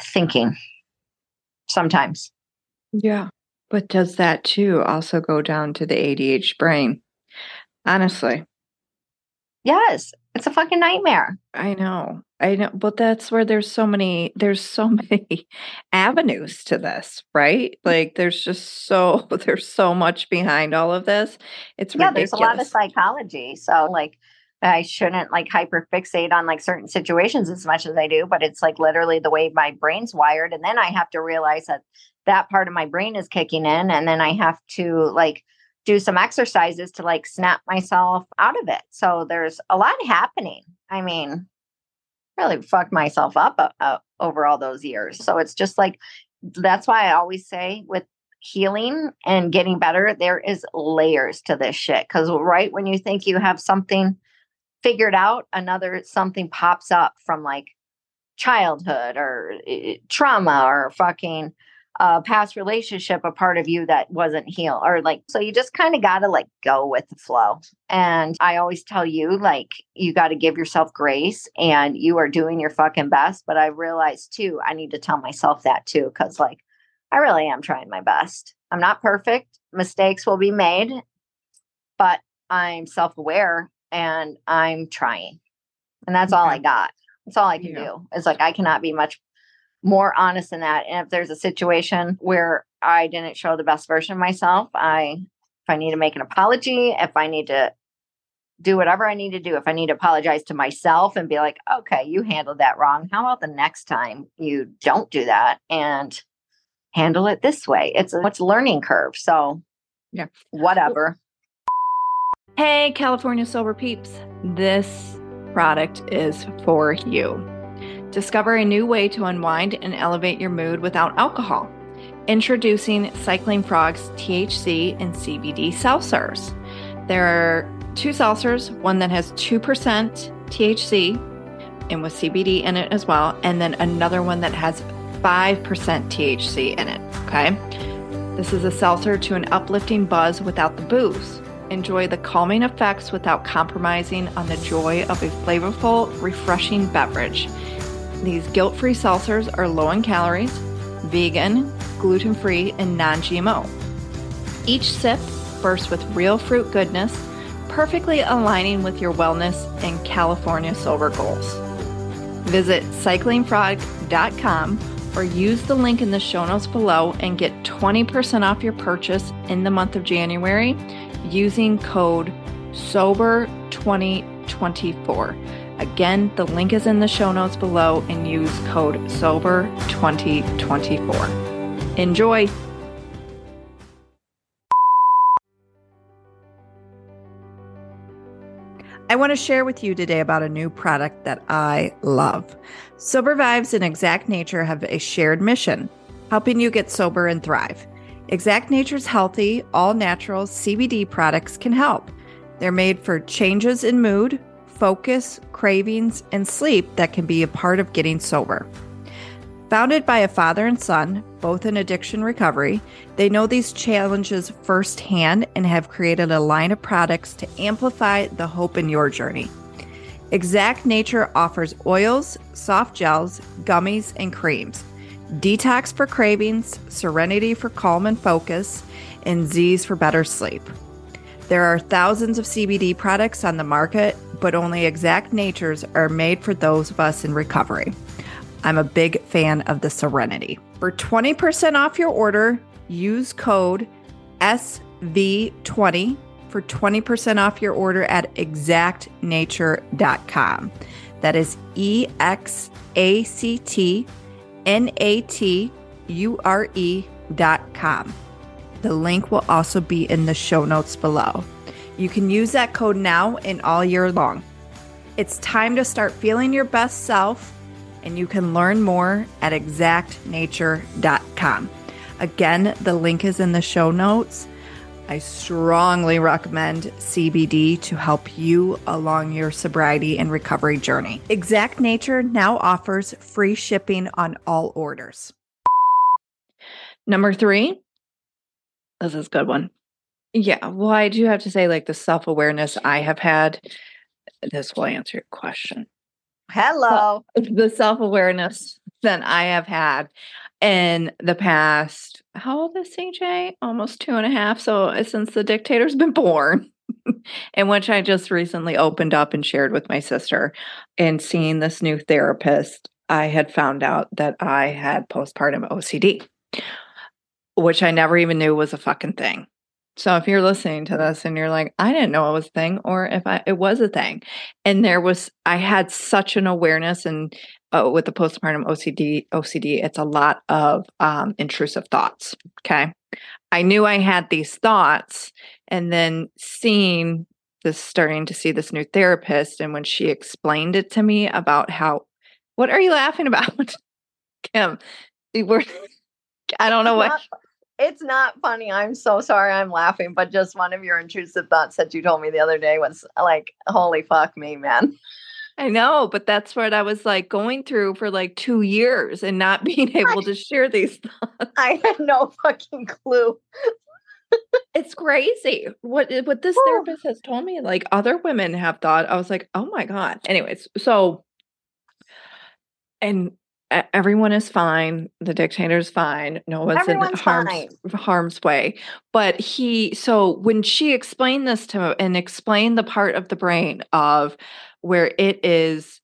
B: thinking sometimes.
A: Yeah. But does that too also go down to the ADH brain? Honestly.
B: Yes. It's a fucking nightmare.
A: I know. I know. But that's where there's so many, there's so many avenues to this, right? Like there's just so, there's so much behind all of this. It's yeah, ridiculous.
B: there's a lot of psychology. So like I shouldn't like hyper fixate on like certain situations as much as I do, but it's like literally the way my brain's wired. And then I have to realize that that part of my brain is kicking in. And then I have to like do some exercises to like snap myself out of it. So there's a lot happening. I mean, really fucked myself up uh, uh, over all those years. So it's just like, that's why I always say with healing and getting better, there is layers to this shit. Cause right when you think you have something figured out, another something pops up from like childhood or uh, trauma or fucking uh, past relationship, a part of you that wasn't healed, or like, so you just kind of got to like go with the flow. And I always tell you, like, you got to give yourself grace and you are doing your fucking best. But I realized too, I need to tell myself that too, because like, I really am trying my best. I'm not perfect, mistakes will be made, but I'm self aware and I'm trying. And that's all I got. That's all I can yeah. do. It's like I cannot be much more honest than that. And if there's a situation where I didn't show the best version of myself, I if I need to make an apology, if I need to do whatever I need to do, if I need to apologize to myself and be like, okay, you handled that wrong. How about the next time you don't do that and handle it this way? It's a, it's a learning curve. So yeah, whatever.
A: Hey, California Sober Peeps. This product is for you. Discover a new way to unwind and elevate your mood without alcohol. Introducing Cycling Frogs THC and CBD seltzers. There are two seltzers, one that has 2% THC and with CBD in it as well, and then another one that has 5% THC in it. Okay. This is a seltzer to an uplifting buzz without the booze. Enjoy the calming effects without compromising on the joy of a flavorful, refreshing beverage. These guilt free seltzers are low in calories, vegan, gluten free, and non GMO. Each sip bursts with real fruit goodness, perfectly aligning with your wellness and California sober goals. Visit cyclingfrog.com or use the link in the show notes below and get 20% off your purchase in the month of January using code SOBER2024. Again, the link is in the show notes below and use code SOBER2024. Enjoy! I want to share with you today about a new product that I love. Sober Vibes and Exact Nature have a shared mission, helping you get sober and thrive. Exact Nature's healthy, all natural CBD products can help. They're made for changes in mood, focus, cravings, and sleep that can be a part of getting sober. Founded by a father and son, both in addiction recovery, they know these challenges firsthand and have created a line of products to amplify the hope in your journey. Exact Nature offers oils, soft gels, gummies, and creams. Detox for cravings, Serenity for calm and focus, and Z's for better sleep. There are thousands of CBD products on the market, but only Exact Natures are made for those of us in recovery. I'm a big fan of the Serenity. For 20% off your order, use code SV20 for 20% off your order at exactnature.com. That is E X A C T N A T U R com. The link will also be in the show notes below. You can use that code now and all year long. It's time to start feeling your best self and you can learn more at exactnature.com. Again, the link is in the show notes. I strongly recommend CBD to help you along your sobriety and recovery journey. Exact Nature now offers free shipping on all orders. Number three, this is a good one. Yeah, well, I do have to say, like the self awareness I have had, this will answer your question.
B: Hello.
A: The self awareness that I have had in the past, how old is CJ? Almost two and a half. So uh, since the dictator's been born, and which I just recently opened up and shared with my sister, and seeing this new therapist, I had found out that I had postpartum OCD, which I never even knew was a fucking thing. So if you're listening to this and you're like, I didn't know it was a thing, or if I it was a thing, and there was, I had such an awareness, and uh, with the postpartum OCD, OCD, it's a lot of um, intrusive thoughts. Okay, I knew I had these thoughts, and then seeing this, starting to see this new therapist, and when she explained it to me about how, what are you laughing about, Kim? We're, I don't know what
B: it's not funny. I'm so sorry I'm laughing, but just one of your intrusive thoughts that you told me the other day was like, holy fuck me, man.
A: I know, but that's what I was like going through for like two years and not being able to share these thoughts.
B: I had no fucking clue.
A: it's crazy what eh, what this therapist has told me. Like other women have thought. I was like, oh my god. Anyways, so and everyone is fine. The dictator's fine. No one's Everyone's in harm's, harm's way. But he, so when she explained this to him and explained the part of the brain of where it is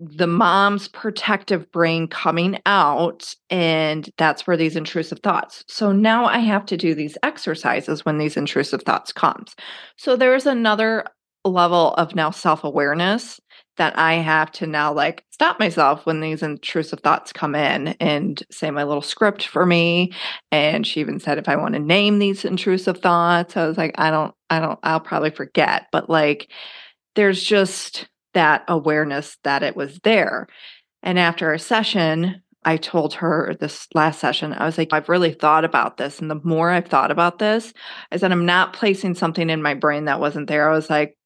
A: the mom's protective brain coming out and that's where these intrusive thoughts so now i have to do these exercises when these intrusive thoughts comes so there's another level of now self-awareness that I have to now like stop myself when these intrusive thoughts come in and say my little script for me. And she even said if I want to name these intrusive thoughts, I was like, I don't, I don't, I'll probably forget. But like there's just that awareness that it was there. And after a session, I told her this last session, I was like, I've really thought about this. And the more I've thought about this, I said, I'm not placing something in my brain that wasn't there. I was like,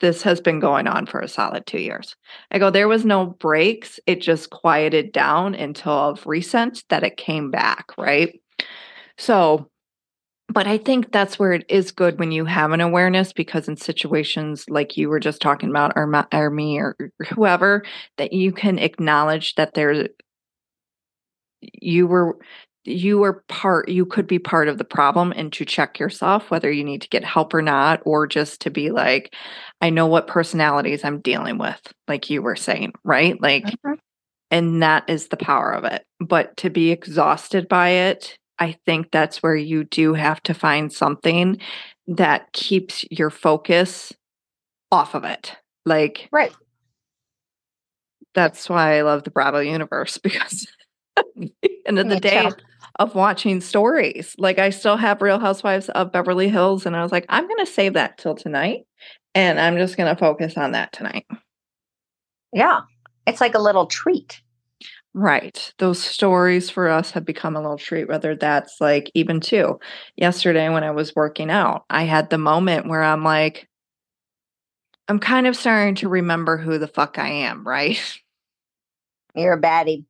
A: this has been going on for a solid two years. I go, there was no breaks. It just quieted down until of recent that it came back, right? So, but I think that's where it is good when you have an awareness because in situations like you were just talking about, or, or me, or whoever, that you can acknowledge that there's you were you are part you could be part of the problem and to check yourself whether you need to get help or not or just to be like i know what personalities i'm dealing with like you were saying right like mm-hmm. and that is the power of it but to be exhausted by it i think that's where you do have to find something that keeps your focus off of it like
B: right
A: That's why I love the Bravo universe because end of the day. Of watching stories. Like I still have Real Housewives of Beverly Hills, and I was like, I'm gonna save that till tonight, and I'm just gonna focus on that tonight.
B: Yeah. It's like a little treat.
A: Right. Those stories for us have become a little treat, whether that's like even too. Yesterday, when I was working out, I had the moment where I'm like, I'm kind of starting to remember who the fuck I am, right?
B: You're a baddie.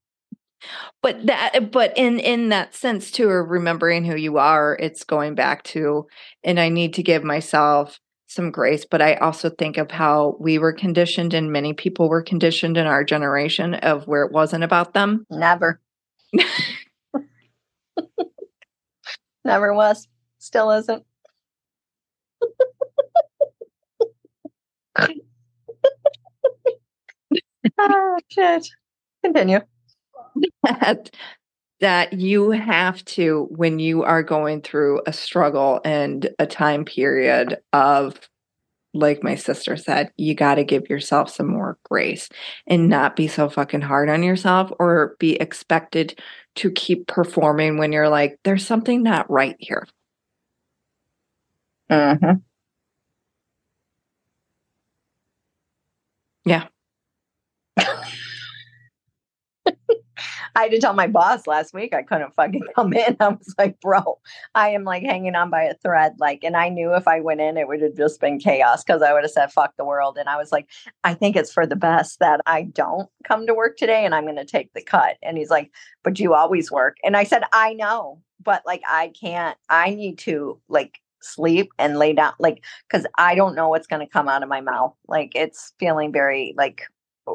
A: But that, but in in that sense too, of remembering who you are, it's going back to, and I need to give myself some grace. But I also think of how we were conditioned, and many people were conditioned in our generation of where it wasn't about them.
B: Never. Never was. Still isn't. oh shit. Continue.
A: That that you have to when you are going through a struggle and a time period of like my sister said you got to give yourself some more grace and not be so fucking hard on yourself or be expected to keep performing when you're like there's something not right here
B: Mm-hmm.
A: Yeah.
B: I had to tell my boss last week I couldn't fucking come in. I was like, bro, I am like hanging on by a thread. Like, and I knew if I went in, it would have just been chaos because I would have said, fuck the world. And I was like, I think it's for the best that I don't come to work today and I'm going to take the cut. And he's like, but you always work. And I said, I know, but like, I can't, I need to like sleep and lay down, like, because I don't know what's going to come out of my mouth. Like, it's feeling very like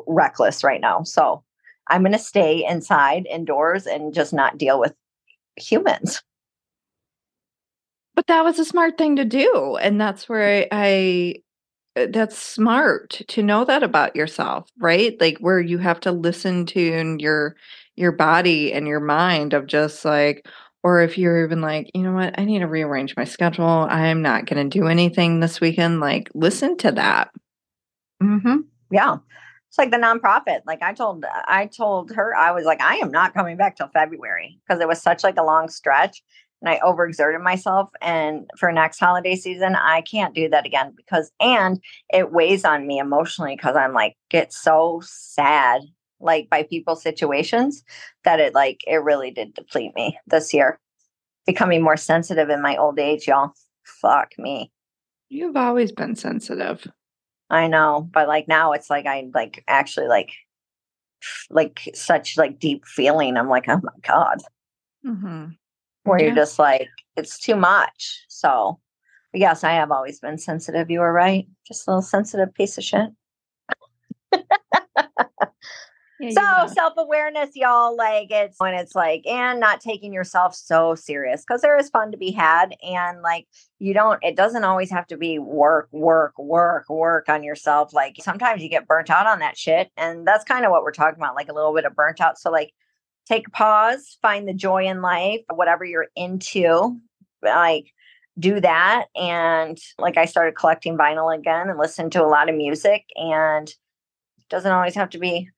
B: reckless right now. So, I'm going to stay inside indoors and just not deal with humans.
A: but that was a smart thing to do and that's where I, I uh, that's smart to know that about yourself right like where you have to listen to your your body and your mind of just like or if you're even like you know what i need to rearrange my schedule i'm not going to do anything this weekend like listen to that
B: Mm-hmm. Yeah. Like the nonprofit. Like I told, I told her, I was like, I am not coming back till February because it was such like a long stretch and I overexerted myself. And for next holiday season, I can't do that again because, and it weighs on me emotionally because I'm like, get so sad like by people's situations that it like, it really did deplete me this year. Becoming more sensitive in my old age, y'all. Fuck me.
A: you've always been sensitive
B: I know, but like now it's like I like actually like like such like deep feeling. I'm like, oh my god,
A: mm-hmm.
B: where
A: Yeah.
B: you're just like it's too much. So yes, I have always been sensitive. You were right, just a little sensitive piece of shit. So self awareness, y'all, like it's when it's like, and not taking yourself so serious because there is fun to be had. And like, you don't, it doesn't always have to be work, work, work, work on yourself. Like sometimes you get burnt out on that shit. And that's kind of what we're talking about, like a little bit of burnt out. So, like, take a pause, find the joy in life, whatever you're into, like, do that. And like, I started collecting vinyl again and listened to a lot of music. And it doesn't always have to be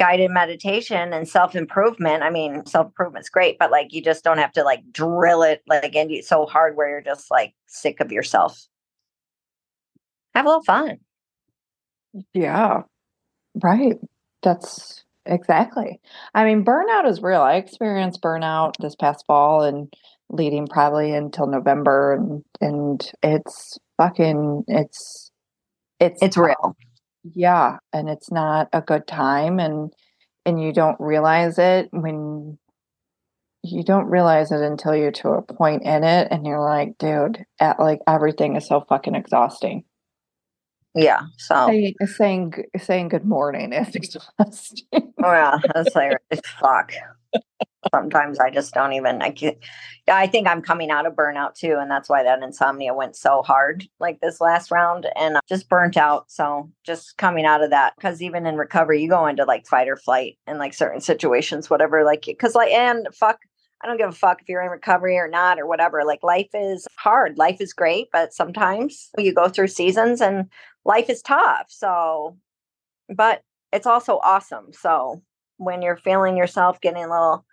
B: guided meditation and self improvement. I mean, self improvement's great, but like you just don't have to like drill it like into you so hard where you're just like sick of yourself. Have a little fun.
A: Yeah. Right. That's exactly. I mean, burnout is real. I experienced burnout this past fall and leading probably until November and and it's fucking it's it's
B: It's real.
A: Yeah, and it's not a good time and and you don't realize it when you don't realize it until you're to a point in it and you're like, dude, at, like everything is so fucking exhausting.
B: Yeah. So
A: Saying saying saying good morning is exhausting.
B: oh, yeah, that's like fuck. Sometimes I just don't even I can I think I'm coming out of burnout too. And that's why that insomnia went so hard like this last round and I'm just burnt out. So just coming out of that. Cause even in recovery, you go into like fight or flight in like certain situations, whatever, like cause like and fuck I don't give a fuck if you're in recovery or not or whatever. Like life is hard. Life is great, but sometimes you go through seasons and life is tough. So but it's also awesome. So when you're feeling yourself getting a little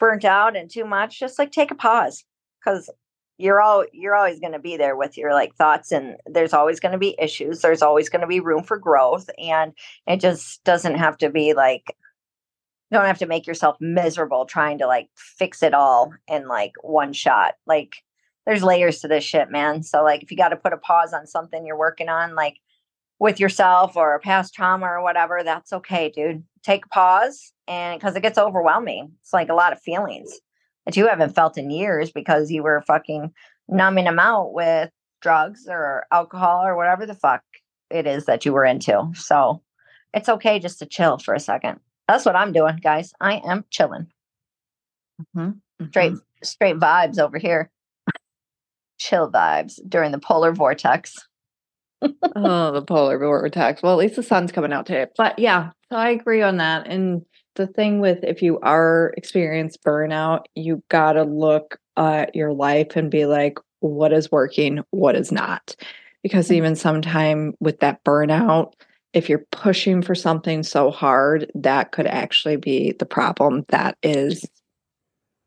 B: burnt out and too much, just like take a pause because you're all you're always going to be there with your like thoughts and there's always going to be issues there's always going to be room for growth and it just doesn't have to be like you don't have to make yourself miserable trying to like fix it all in like one shot like there's layers to this shit man so like if you got to put a pause on something you're working on like with yourself or past trauma or whatever that's okay dude take a pause and because it gets overwhelming it's like a lot of feelings that you haven't felt in years because you were fucking numbing them out with drugs or alcohol or whatever the fuck it is that you were into. So it's okay just to chill for a second. That's what I'm doing, guys. I am chilling. Mm-hmm. Straight, mm-hmm. straight vibes over here. Chill vibes during the polar vortex.
A: Oh, the polar bear attacks. Well, at least the sun's coming out today. But yeah, so I agree on that. And the thing with if you are experienced burnout, you got to look at your life and be like, what is working, what is not. Because mm. even sometime with that burnout, if you're pushing for something so hard, that could actually be the problem that is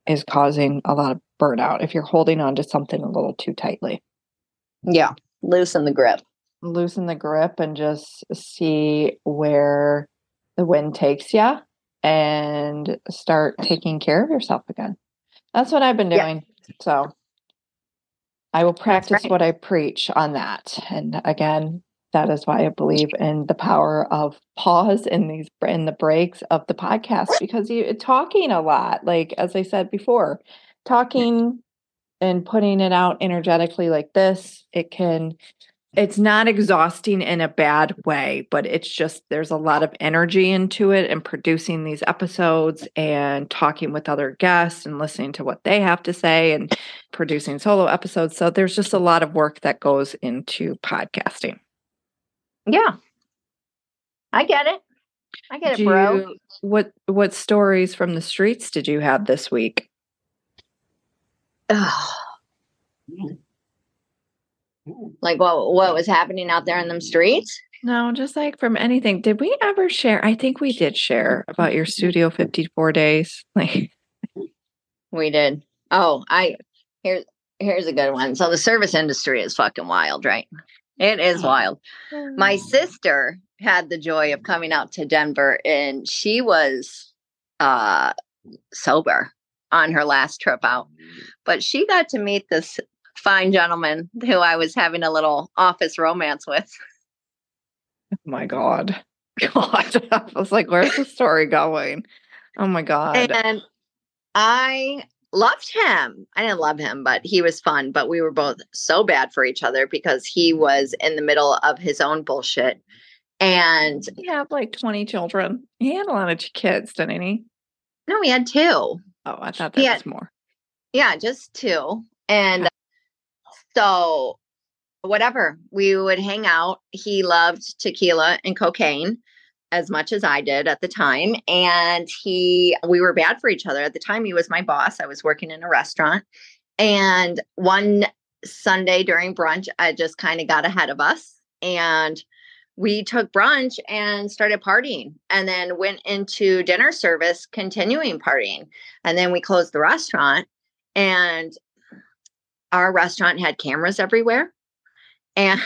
A: is causing a lot of burnout if you're holding on to something a little too tightly.
B: Yeah, loosen the grip.
A: Loosen the grip and just see where the wind takes you and start taking care of yourself again. That's what I've been doing. Yeah. So I will practice right. what I preach on that. And again, that is why I believe in the power of pause in these in the breaks of the podcast because you talking a lot, like as I said before, talking and putting it out energetically like this, it can it's not exhausting in a bad way, but it's just there's a lot of energy into it and producing these episodes and talking with other guests and listening to what they have to say and producing solo episodes. So there's just a lot of work that goes into podcasting.
B: Yeah. I get it. I get it, bro.
A: You, what what stories from the streets did you have this week?
B: Oh like what what was happening out there in them streets?
A: No, just like from anything. Did we ever share? I think we did share about your studio 54 days. Like
B: we did. Oh, I here's here's a good one. So the service industry is fucking wild, right? It is wild. My mm. sister had the joy of coming out to Denver and she was uh sober on her last trip out. But she got to meet this fine gentleman who I was having a little office romance with.
A: Oh my God. God. I was like, where's the story going? Oh my God.
B: And I loved him. I didn't love him, but he was fun. But we were both so bad for each other because he was in the middle of his own bullshit. And
A: he had like 20 children. He had a lot of kids, didn't he?
B: No, he had two. Oh,
A: I thought that he was had, more.
B: Yeah, just two. And so, whatever, we would hang out. He loved tequila and cocaine as much as I did at the time. And he, we were bad for each other. At the time, he was my boss. I was working in a restaurant. And one Sunday during brunch, I just kind of got ahead of us. And we took brunch and started partying and then went into dinner service, continuing partying. And then we closed the restaurant. And our restaurant had cameras everywhere. And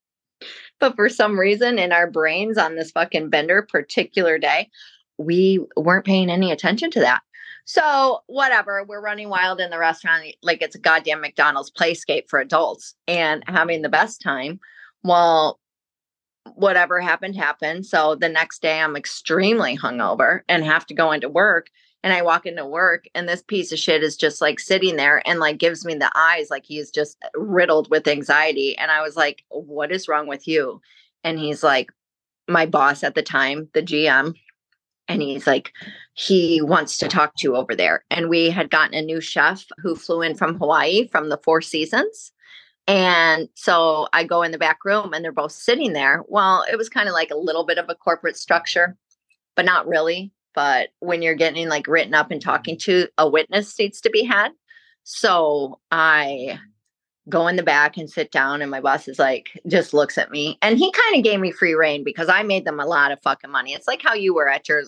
B: but for some reason in our brains on this fucking bender particular day, we weren't paying any attention to that. So, whatever, we're running wild in the restaurant like it's a goddamn McDonald's playscape for adults and having the best time. Well, whatever happened happened. So, the next day I'm extremely hungover and have to go into work and I walk into work and this piece of shit is just like sitting there and like gives me the eyes like he's just uh, riddled with anxiety. And I was like, What is wrong with you? And he's like, My boss at the time, the GM, and he's like, He wants to talk to you over there. And we had gotten a new chef who flew in from Hawaii from the Four Seasons. And so I go in the back room and they're both sitting there. Well, it was kind of like a little bit of a corporate structure, but not really but when you're getting like written up and talking to a witness needs to be had. So I go in the back and sit down. And my boss is like, just looks at me. And he kind of gave me free reign because I made them a lot of fucking money. It's like how you were at your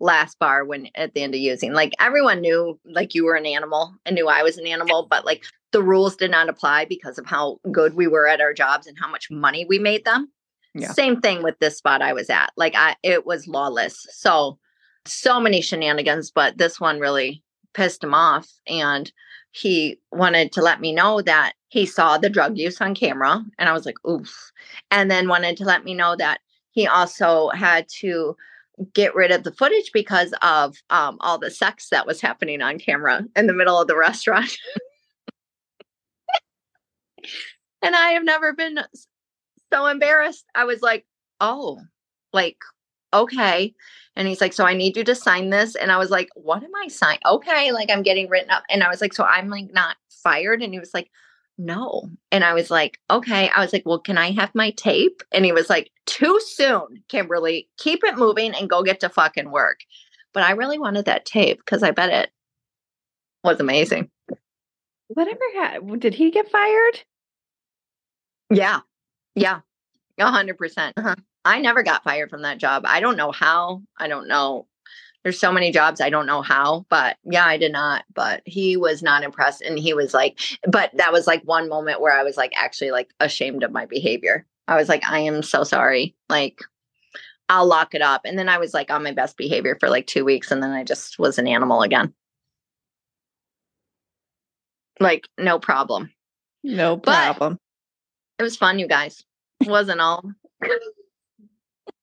B: last bar when at the end of using. Like everyone knew like you were an animal and knew I was an animal, but like the rules did not apply because of how good we were at our jobs and how much money we made them.
A: Yeah.
B: Same thing with this spot I was at. Like I it was lawless. So so many shenanigans, but this one really pissed him off and he wanted to let me know that he saw the drug use on camera and I was like, "Oof." And then wanted to let me know that he also had to get rid of the footage because of um, all the sex that was happening on camera in the middle of the restaurant. and I have never been so embarrassed. I was like, oh, like, okay. And he's like, so I need you to sign this. And I was like, what am I signing? Okay. Like, I'm getting written up. And I was like, so I'm like not fired. And he was like, no. And I was like, okay. I was like, well, can I have my tape? And he was like, too soon, Kimberly. Keep it moving and go get to fucking work. But I really wanted that tape because I bet it was amazing.
A: Whatever happened? Did he get fired?
B: Yeah. Yeah. A hundred percent. Uh-huh. I never got fired from that job. I don't know how. I don't know. There's so many jobs. I don't know how, but yeah, I did not. But he was not impressed. And he was like, but that was like one moment where I was like actually like ashamed of my behavior. I was like, I am so sorry. Like, I'll lock it up. And then I was like on my best behavior for like two weeks. And then I just was an animal again. Like, no problem.
A: No
B: But-
A: problem.
B: It was fun, you guys. It wasn't all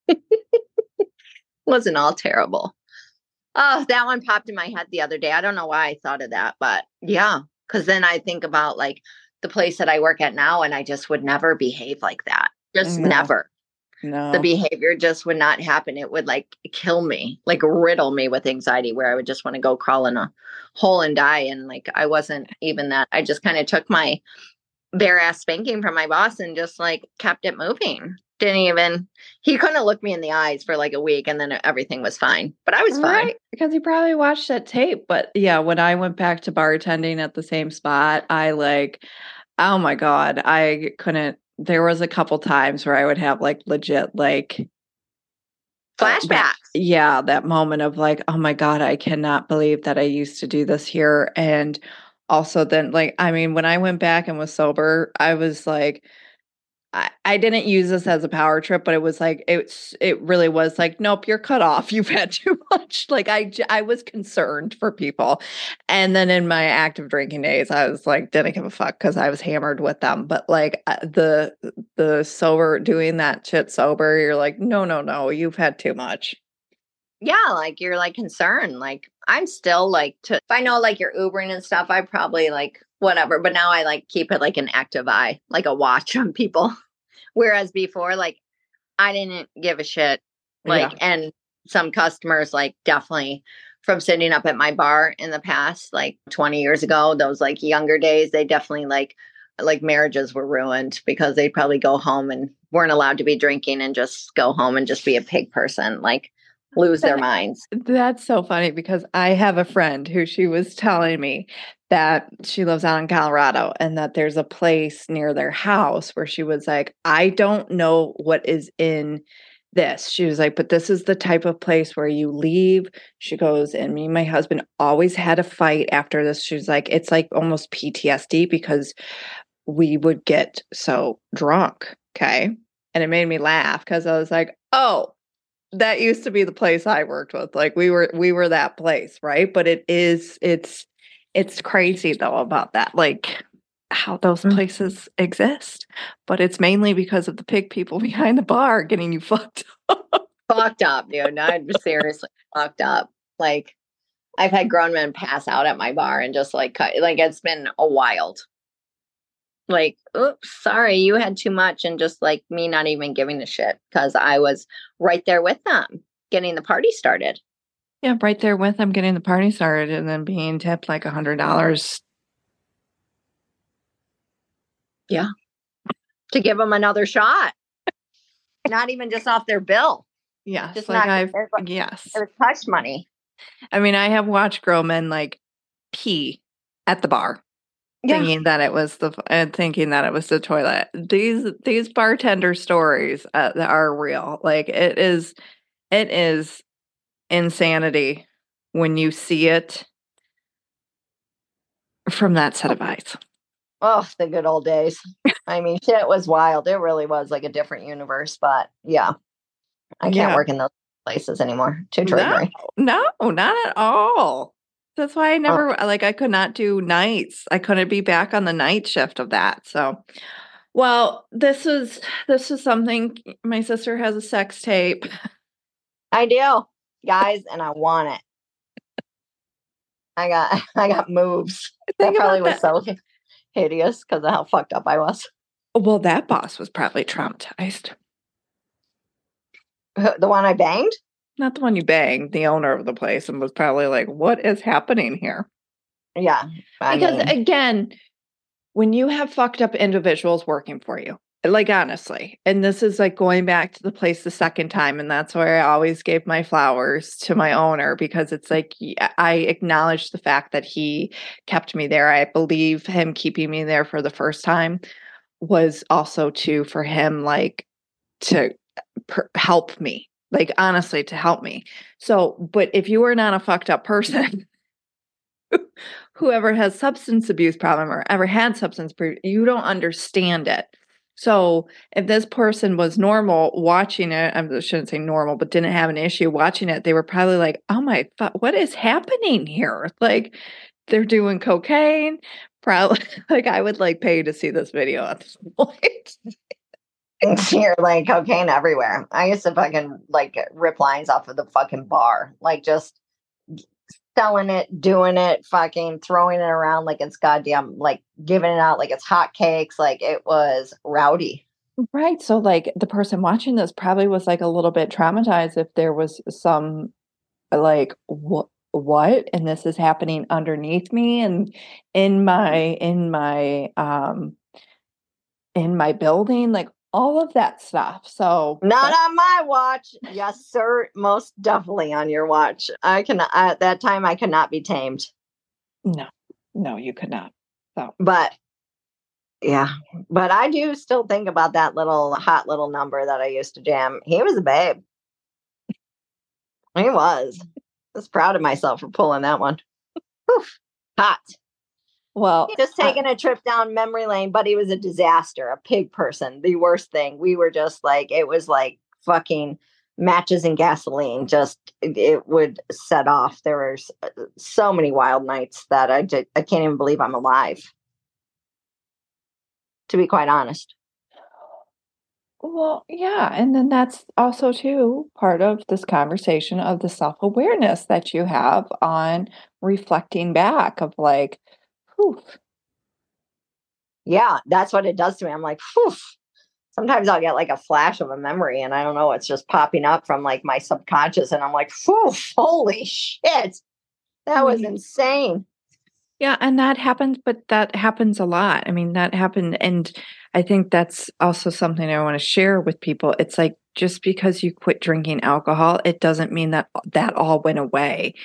B: wasn't all terrible. Oh, that one popped in my head the other day. I don't know why I thought of that, but yeah, because then I think about like the place that I work at now, and I just would never behave like that. Just
A: No.
B: never.
A: no.
B: The behavior just would not happen. It would like kill me, like riddle me with anxiety, where I would just want to go crawl in a hole and die. And like I wasn't even that. I just kind of took my bare ass spanking from my boss and just like kept it moving. Didn't even he couldn't look me in the eyes for like a week and then everything was fine. But I was fine.
A: Right, because he probably watched that tape. But yeah, when I went back to bartending at the same spot, I like, oh my God, I couldn't. There was a couple times where I would have like legit, like, uh,
B: Flashbacks.
A: yeah, that moment of like, oh my God, I cannot believe that I used to do this here. And also, then, like, I mean, when I went back and was sober, I was like, I, I didn't use this as a power trip, but it was like it's it really was like, nope, you're cut off. You've had too much. Like I I was concerned for people. And then in my active drinking days, I was like, didn't give a fuck because I was hammered with them. But like uh, the the sober doing that shit sober, you're like, no, no, no, you've had too much.
B: yeah, like you're like concerned. Like I'm still like to if I know like you're Ubering and stuff, I probably like whatever. But now I like keep it like an active eye, like a watch on people. Whereas before, like I didn't give a shit. Like and some customers like definitely from sitting up at my bar in the past, like 20 years ago, those like younger days, they definitely like like marriages were ruined because they'd probably go home and weren't allowed to be drinking and just go home and just be a pig person. Like lose their minds.
A: That's so funny because I have a friend who she was telling me that she lives out in Colorado and that there's a place near their house where she was like, I don't know what is in this. She was like, but this is the type of place where you leave. She goes, and me and my husband always had a fight after this. She was like, it's like almost PTSD because we would get so drunk. Okay. And it made me laugh because I was like, oh, that used to be the place I worked with. Like we were we were that place, right? But it is it's it's crazy though about that. Like how those
B: Mm.
A: places exist. But it's mainly because of the pig people behind the bar getting you fucked up.
B: fucked up, dude. Not seriously fucked up. Like I've had grown men pass out at my bar and just like cut like it's been a wild. Like, oops, sorry, you had too much, and just like me not even giving a shit because I was right there with them getting the party started.
A: Yeah, right there with them getting the party started and then being tipped like a hundred dollars. Yeah.
B: To give them another shot. not even just off their bill.
A: Yes.
B: Just
A: like
B: not
A: I've
B: it was-
A: yes.
B: it was hush money.
A: I mean, I have watched grown men like pee at the bar.
B: Yeah.
A: thinking that it was the and thinking that it was the toilet. These these bartender stories uh, are real. Like it is, it is insanity when you see it from that set of eyes.
B: Oh, the good old days. I mean, shit was wild. It really was like a different universe. But yeah, I can't
A: Yeah.
B: work in those places anymore. Too
A: No,
B: triggering.
A: no, not at all. That's why I never like I could not do nights. I couldn't be back on the night shift of that. So well, this is this is something my sister has a sex tape.
B: I do, guys, and I want it. I got I got moves. That
A: Think
B: probably
A: about
B: was so hideous because of how fucked up I was.
A: Well, that boss was probably traumatized.
B: The one I banged?
A: Not the one you banged, the owner of the place, and was probably like, "What is happening here?"
B: Yeah. I
A: because
B: mean,
A: again, when you have fucked up individuals working for you, like honestly, and this is like going back to the place the second time, and that's where I always gave my flowers to my owner because it's like I acknowledge the fact that he kept me there. I believe him keeping me there for the first time was also too for him like to uh, per- help me like honestly to help me. So but if you are not a fucked up person whoever has substance abuse problem or ever had substance abuse you don't understand it. So if this person was normal watching it i shouldn't say normal but didn't have an issue watching it they were probably like oh my what is happening here? Like they're doing cocaine probably like i would like pay to see this video at this point
B: you're like cocaine everywhere. I used to fucking like rip lines off of the fucking bar, like just selling it, doing it, fucking throwing it around like it's goddamn, like giving it out like it's hotcakes. Like it was rowdy.
A: Right. So, like, the person watching this probably was like a little bit traumatized if there was some, like, what, what, and this is happening underneath me and in my, in my, um, in my building, like all of that stuff. So,
B: Not on my watch. Yes, sir. Most definitely on your watch. I can at that time I could not be tamed.
A: no, no, you could not.
B: So, but yeah, but I do still think about that little hot little number that I used to jam. He was a babe. He was. I was proud of myself for pulling that one. Oof, hot.
A: Well,
B: Just taking a trip down memory lane, but he was a disaster, a pig person, the worst thing. We were just like, it was like fucking matches and gasoline. Just it, it would set off. There were uh, so many wild nights that I just, I can't even believe I'm alive. To be quite honest.
A: Well, yeah. And then that's also, too, part of this conversation of the self awareness that you have on reflecting back of like, whew,
B: Yeah, that's what it does to me. I'm like, Phew. sometimes I'll get like a flash of a memory and I don't know, it's just popping up from like my subconscious. And I'm like, Phew, holy shit. That was
A: Mhm.
B: insane.
A: Yeah, and that happens, but that happens a lot. I mean, that happened. And I think that's also something I want to share with people. It's like just because you quit drinking alcohol, it doesn't mean that that all went away.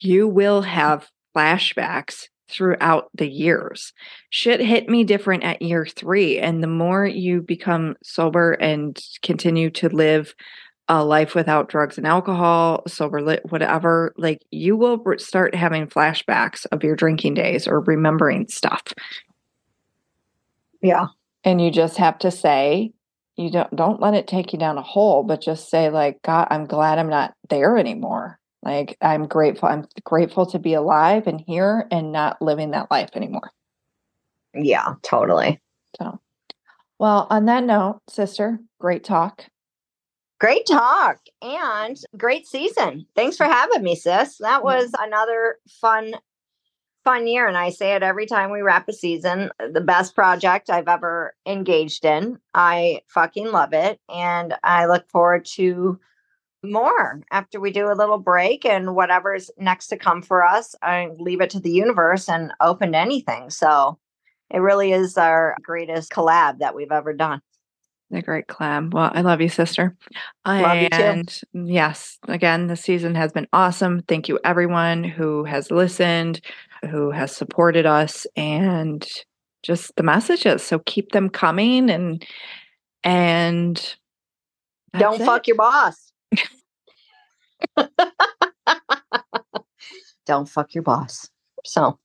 A: You will have flashbacks throughout the years. Shit hit me different at year three. And the more you become sober and continue to live a life without drugs and alcohol, sober lit, whatever, like you will start having flashbacks of your drinking days or remembering stuff.
B: Yeah.
A: And you just have to say, you don't don't let it take you down a hole, but just say like, God, I'm glad I'm not there anymore. Like I'm grateful. I'm grateful to be alive and here and not living that life anymore.
B: Yeah, totally.
A: So, well, on that note, sister, great talk.
B: Great talk and great season. Thanks for having me, sis. That was another fun, fun year. And I say it every time we wrap a season. The best project I've ever engaged in. I fucking love it. And I look forward to more after we do a little break and whatever's next to come for us. I leave it to the universe and open to anything. So it really is our greatest collab that we've ever done.
A: The great clam. Well, I love you, sister.
B: I love you too.
A: yes, again, the season has been awesome. Thank you, everyone who has listened. who has supported us and just the messages. So keep them coming and and
B: don't
A: it.
B: fuck your boss. don't fuck your boss. So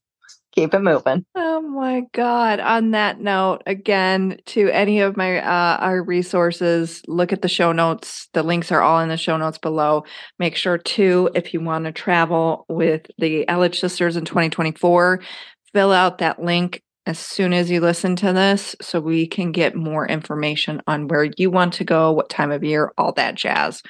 B: keep it moving.
A: Oh my God. On that note, again, to any of my uh, our resources, look at the show notes. The links are all in the show notes below. Make sure to, if you want to travel with the Elledge sisters in 2024, fill out that link as soon as you listen to this so we can get more information on where you want to go, what time of year, all that jazz.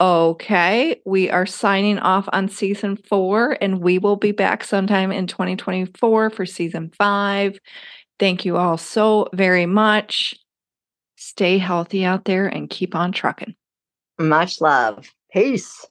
A: Okay, we are signing off on season four, and we will be back sometime in 2024 for season five. Thank you all so very much. Stay healthy out there and keep on trucking.
B: Much love. Peace.